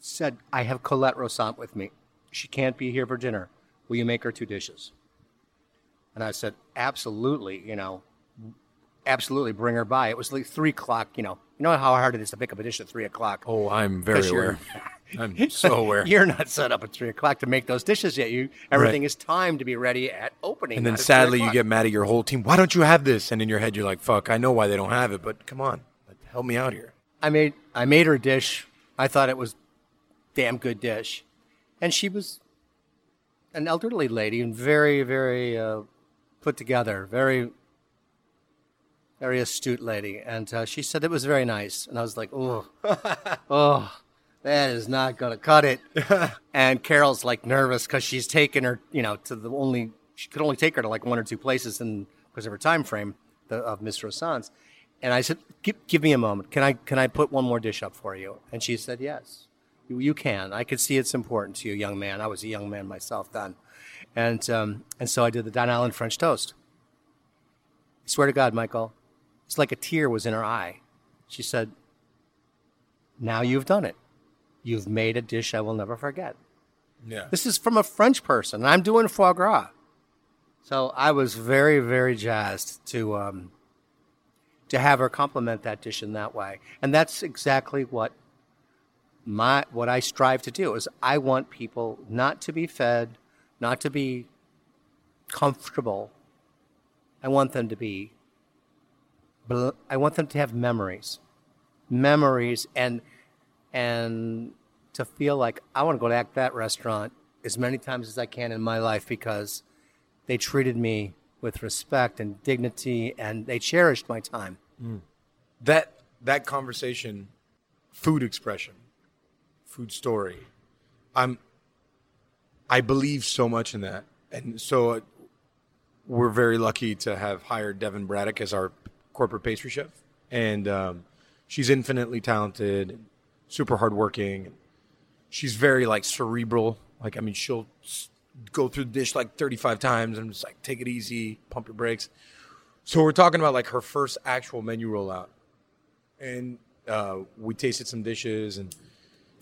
said, I have Colette Rossant with me. She can't be here for dinner. Will you make her two dishes? And I said, absolutely, you know, absolutely bring her by. It was like three o'clock, you know. You know how hard it is to pick up a dish at three o'clock? Oh, I'm very aware. [laughs] I'm so [laughs] aware. You're not set up at three o'clock to make those dishes yet. You everything is timed to be ready at opening. And then not at 3 sadly, you get mad at your whole team. Why don't you have this? And in your head, you're like, "Fuck, I know why they don't have it, but come on, help me out here." I made I made her a dish. I thought it was damn good dish, and she was an elderly lady and very very uh, put together, very very astute lady, and uh, she said it was very nice, and I was like, oh, oh, [laughs] that is not gonna cut it. [laughs] and Carol's like nervous because she's taken her, you know, to the only she could only take her to like one or two places, and because of her time frame the, of Miss Rossant's. And I said, give, give me a moment. Can I can I put one more dish up for you? And she said, yes, you, you can. I could see it's important to you, young man. I was a young man myself then, and um, and so I did the Don Island French toast. I swear to God, Michael, it's like a tear was in her eye. She said, "Now you've done it. You've made a dish I will never forget." Yeah. This is from a French person, I'm doing foie gras. So I was very, very jazzed to um, to have her compliment that dish in that way, and that's exactly what my what I strive to do. Is I want people not to be fed, not to be comfortable. I want them to be. I want them to have memories, memories, and and to feel like I want to go to that- restaurant as many times as I can in my life because they treated me with respect and dignity and they cherished my time. that that conversation, food expression, food story. I'm. I believe so much in that, and so uh, we're very lucky to have hired Devin Braddock as our corporate pastry chef, and um, she's infinitely talented, super hardworking. She's very like cerebral. Like I mean, she'll go through the dish like 35 times and just like take it easy, pump your brakes. So we're talking about like her first actual menu rollout, and uh, we tasted some dishes, and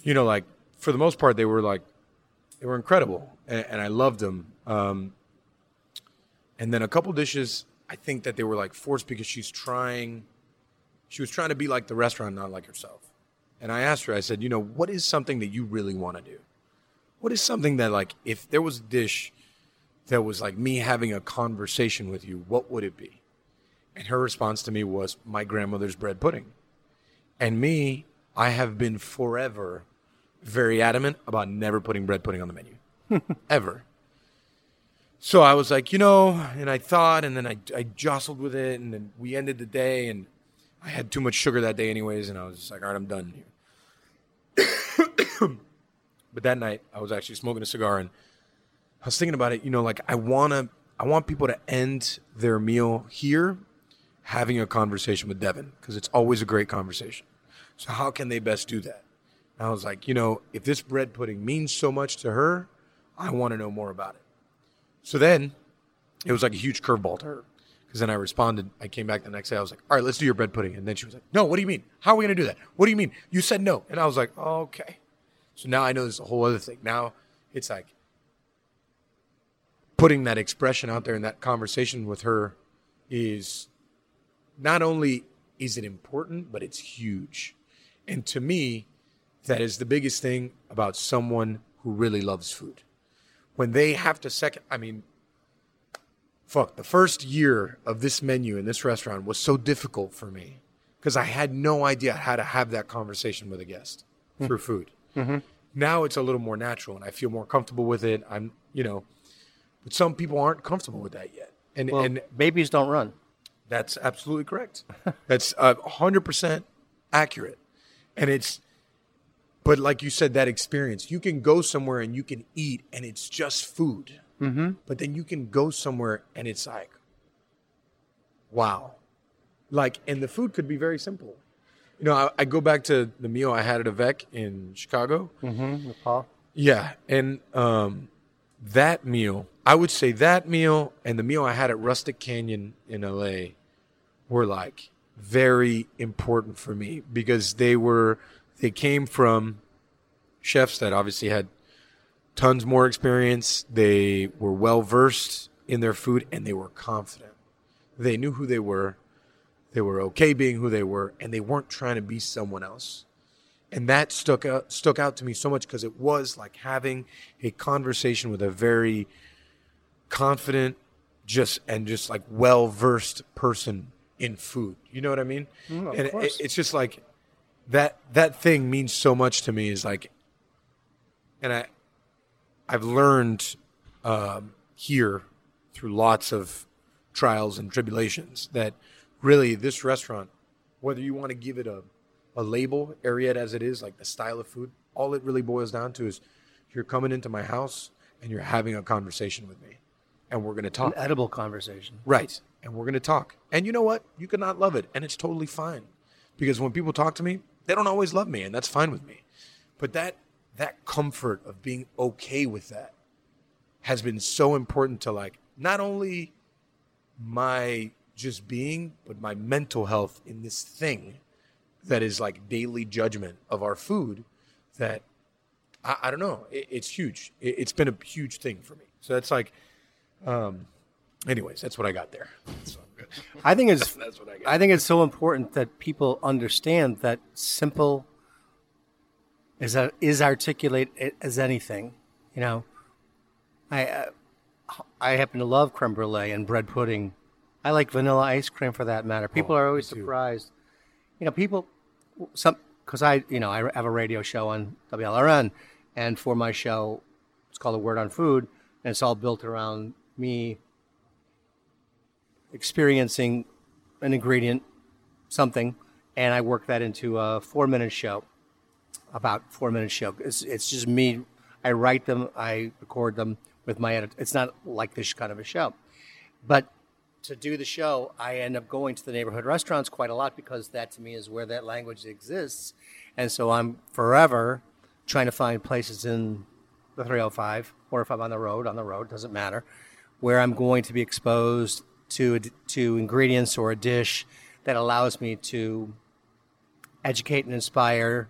you know, like for the most part, they were like they were incredible, and, and I loved them. Um, and then a couple dishes, I think that they were like forced because she's trying, she was trying to be like the restaurant, not like herself. And I asked her, I said, you know, what is something that you really want to do? What is something that like if there was a dish that was like me having a conversation with you, what would it be? And her response to me was my grandmother's bread pudding. And me, I have been forever very adamant about never putting bread pudding on the menu. [laughs] Ever. So I was like, you know, and I thought, and then I, I jostled with it, and then we ended the day, and I had too much sugar that day, anyways, and I was just like, all right, I'm done here. [coughs] but that night, I was actually smoking a cigar, and I was thinking about it. You know, like I wanna, I want people to end their meal here, having a conversation with Devin, because it's always a great conversation. So how can they best do that? And I was like, you know, if this bread pudding means so much to her, I want to know more about it. So then it was like a huge curveball to her. Because then I responded, I came back the next day, I was like, all right, let's do your bread pudding. And then she was like, no, what do you mean? How are we going to do that? What do you mean? You said no. And I was like, okay. So now I know there's a whole other thing. Now it's like putting that expression out there in that conversation with her is not only is it important, but it's huge. And to me, that is the biggest thing about someone who really loves food. When they have to second, I mean, fuck, the first year of this menu in this restaurant was so difficult for me because I had no idea how to have that conversation with a guest through food. Now it's a little more natural and I feel more comfortable with it. I'm, you know, but some people aren't comfortable with that yet. And, Well, and babies don't run. that's absolutely correct. That's uh, 100% accurate. And it's, but like you said, that experience, you can go somewhere and you can eat and it's just food. Mm-hmm. But then you can go somewhere and it's like, wow. Like, and the food could be very simple. You know, I, I go back to the meal I had at Avec in Chicago. Mm-hmm. Paul. Yeah, and um, that meal, I would say that meal and the meal I had at Rustic Canyon in LA were like very important for me because they were they came from chefs that obviously had tons more experience. They were well versed in their food and they were confident. They knew who they were. They were okay being who they were and they weren't trying to be someone else. and that stuck out stuck out to me so much because it was like having a conversation with a very confident just and just like well versed person in food you know what i mean Mm, and it, it's just like that that thing means so much to me is like and i i've learned um, here through lots of trials and tribulations that really this restaurant whether you want to give it a a label, area it as it is, like the style of food, all it really boils down to is you're coming into my house and you're having a conversation with me. And we're going to An talk. edible conversation. Right. And we're going to talk. And you know what? You could not love it. And it's totally fine. Because when people talk to me, they don't always love me. And that's fine with me. But that, that comfort of being okay with that has been so important to like not only my just being, but my mental health in this thing that is like daily judgment of our food that I, I don't know. It, it's huge. It, it's been a huge thing for me. So that's like, um, anyways, that's what I got there. So. I think it's [laughs] That's what I got. I think it's so important that people understand that simple is a, is articulate as anything. You know, I uh, I happen to love creme brulee and bread pudding. I like vanilla ice cream for that matter. People Oh, are always surprised. You know, people some because I you know I have a radio show on WLRN, and for my show, it's called A Word on Food, and it's all built around me experiencing an ingredient, something, and I work that into a four minute show, about four minute show. It's, it's just me. I write them, I record them with my edit. It's not like this kind of a show, but to do the show, I end up going to the neighborhood restaurants quite a lot because that to me is where that language exists, and so I'm forever trying to find places in the 305 or if I'm on the road, on the road, doesn't matter, where I'm going to be exposed to to ingredients or a dish that allows me to educate and inspire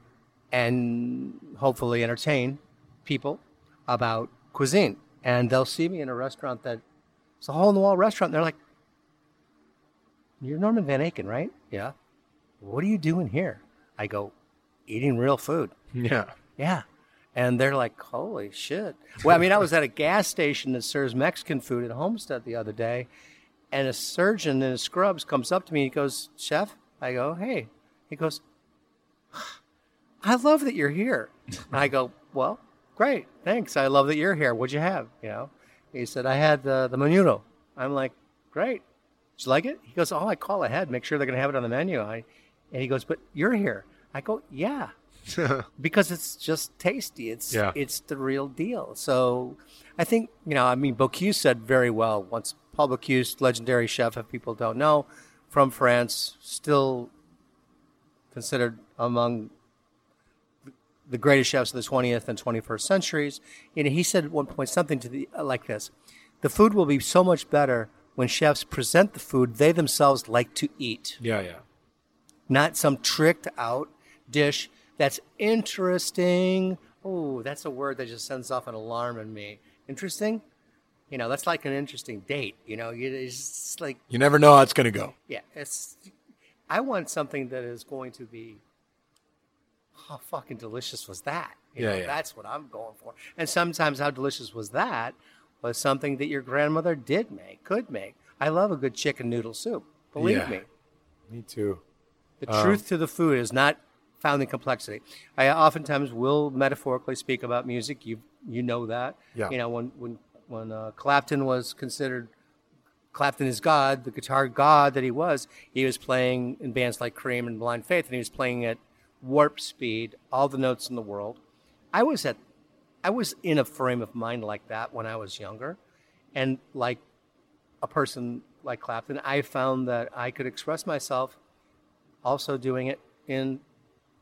and hopefully entertain people about cuisine. And they'll see me in a restaurant that it's a hole in the wall restaurant. And they're like, You're Norman Van Aken, right? Yeah. What are you doing here? I go, Eating real food. yeah. Yeah. And they're like, holy shit. Well, I mean, I was at a gas station that serves Mexican food in Homestead the other day, and a surgeon in his scrubs comes up to me and he goes, Chef? I go, hey. He goes, I love that you're here. And I go, [laughs] well, great. Thanks. I love that you're here. What'd you have? You know, he said, I had the, the menudo. I'm like, great. Did you like it? He goes, oh, I call ahead, make sure they're going to have it on the menu. I, and he goes, but you're here. I go, yeah [laughs] because it's just tasty. It's Yeah. it's the real deal. So I think you know. I mean, Bocuse said very well once. Paul Bocuse, legendary chef, if people don't know, from France, still considered among the greatest chefs of the 20th and 21st centuries. And he said at one point something to the uh, like this: "The food will be so much better when chefs present the food they themselves like to eat." Yeah. Yeah. not some tricked out dish that's interesting. Oh, that's a word that just sends off an alarm in me. Interesting? You know, that's like an interesting date. You know, it's just like, You never know how it's going to go. yeah, it's. I want something that is going to be. How fucking delicious was that? You Yeah, know, yeah. That's what I'm going for. And sometimes, how delicious was that was something that your grandmother did make, could make. I love a good chicken noodle soup. Believe Yeah. me. Me too. The Um, truth to the food is not found in complexity. I oftentimes will metaphorically speak about music. You you know that. Yeah. You know when when when uh, Clapton was considered Clapton is God, the guitar god that he was. He was playing in bands like Cream and Blind Faith, and he was playing at warp speed, all the notes in the world. I was at I was in a frame of mind like that when I was younger, and like a person like Clapton, I found that I could express myself also doing it in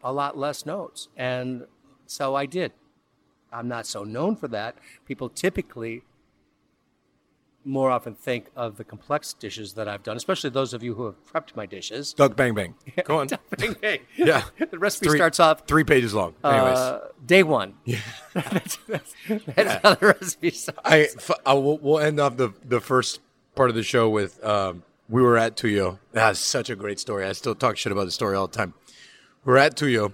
a lot less notes. And so I did. I'm not so known for that. People typically more often think of the complex dishes that I've done, especially those of you who have prepped my dishes. Duck bang bang. [laughs] Go on. Doug Bang Bang. [laughs] Yeah. [laughs] the recipe Three- starts off Three pages long. Anyways. uh, day one. Yeah. that's that's, that's how the recipe starts. I, f- I will, we'll end off the, the first part of the show with um, we were at Tuyo. That's such a great story. I still talk shit about the story all the time. We're at Tuyo.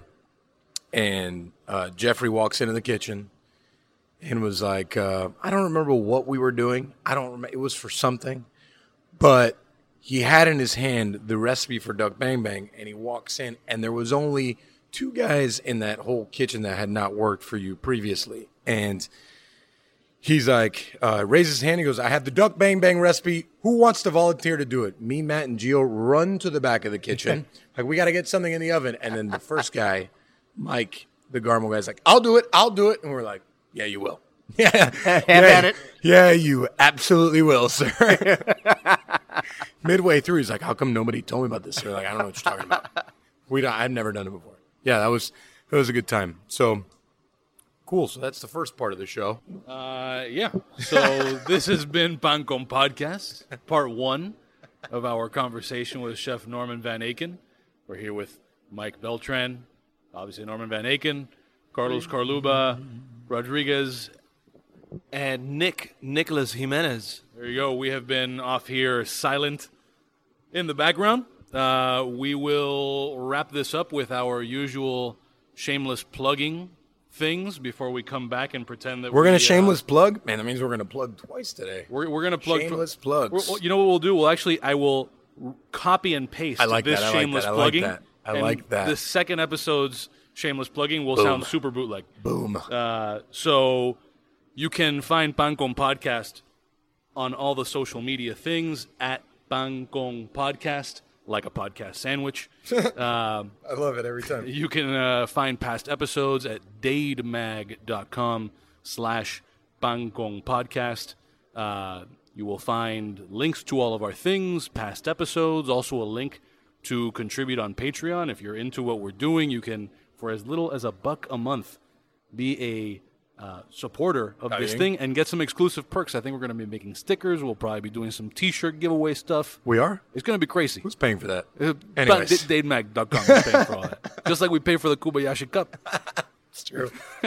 and uh, Jeffrey walks into the kitchen and was like, uh, I don't remember what we were doing. I don't remember. It was for something, but he had in his hand the recipe for duck bang bang, and he walks in, and there was only two guys in that whole kitchen that had not worked for you previously, and he's like, uh, raises his hand. He goes, I have the duck bang bang recipe. Who wants to volunteer to do it? Me, Matt, and Gio run to the back of the kitchen. [laughs] like, we got to get something in the oven. And then the first guy, Mike, the Garmo guy's like, I'll do it. I'll do it. And we're like, yeah, you will. [laughs] Yeah. Have yeah, at it. Yeah, you absolutely will, sir. [laughs] Midway through, he's like, how come nobody told me about this? We're like, I don't know what you're talking about. [laughs] We don't, I've never done it before. Yeah, that was, that was a good time. So, Cool. So that's the first part of the show. Uh, yeah. So this has been Pan Con Podcast, part one of our conversation with Chef Norman Van Aken. We're here with Mike Beltran, obviously Norman Van Aken, Carlos Carluba, Rodriguez. And Nick Nicholas Jimenez. There you go. We have been off here silent in the background. Uh, we will wrap this up with our usual shameless plugging things before we come back and pretend that We're we, gonna uh, shameless plug. Man, that means we're gonna plug twice today. We're, we're gonna plug Shameless plugs. We're- you know what we'll do? We'll actually I will r- copy and paste I like this that, I like shameless that, I like plugging. that, I like that. The second episode's shameless plugging will Boom. sound super bootleg. Boom. Uh, so you can find Pancon Podcast on all the social media things at Pancon Podcast, like a podcast sandwich. [laughs] um, I love it every time. you can uh, find past episodes at dademag.com slash Pancon Podcast. Uh, you will find links to all of our things, past episodes, also a link to contribute on Patreon. If you're into what we're doing, you can, for as little as a buck a month, be a uh, supporter of this thing and get some exclusive perks. I think we're going to be making stickers. We'll probably be doing some T-shirt giveaway stuff. We are. It's going to be crazy. Who's paying for that? Uh, Anyways. but DadeMag.com is paying for all that. [laughs] Just like we pay for the Kobayashi Cup. [laughs] It's true. [laughs]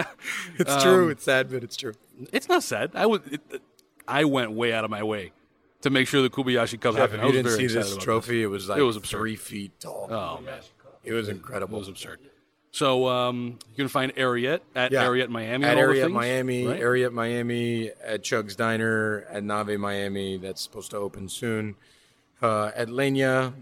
it's true. It's sad, but it's true. It's not sad. I would. It, I went way out of my way to make sure the Kobayashi Cup Jeff, happened. I you was didn't very see this trophy, it was like It was absurd. three feet tall. Oh man, It was incredible. it was absurd. So um, you can find Ariete at Yeah. Ariete Miami. at and all the Area things, Miami, right? Area Miami, at Chug's Diner, at Nave Miami. That's supposed to open soon. Uh, at Lenya,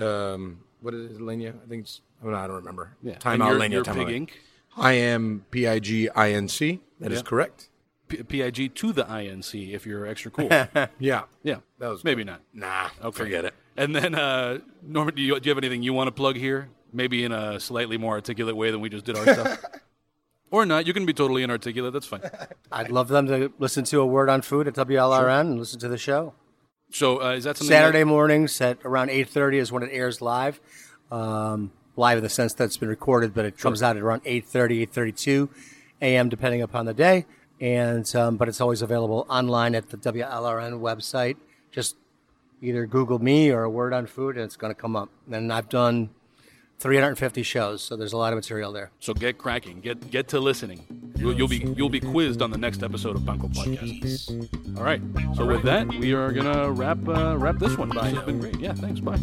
um, what is it, Lenya? I think it's. Oh, no, I don't remember. Yeah. Time and out, you're, time Pig out. Inc. I am P I G I N C. That is Yeah. correct. PIG to the INC if you're extra cool. [laughs] Yeah. yeah, That was maybe not. Nah. Okay. Forget it. And then, uh, Norman, do you, do you have anything you want to plug here? Maybe in a slightly more articulate way than we just did our stuff. [laughs] Or not. You can be totally inarticulate. That's fine. I'd love them to listen to a word on food at WLRN and listen to the show. So uh, is that something? Saturday that- mornings at around 8.30 is when it airs live. Um, live in the sense that it's been recorded, but it comes out at around 8.30, 8.32 a.m. depending upon the day. And um, But it's always available online at the WLRN website. Just either Google me or a word on food and it's going to come up. And I've done 350 shows, so there's a lot of material there. So get cracking. Get get to listening. You'll, you'll be you'll be quizzed on the next episode of Pancon Podcast. All right. So with that, we are gonna wrap uh, wrap this one. Bye. It's been great. Yeah. Thanks. Bye.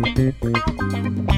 Thank you.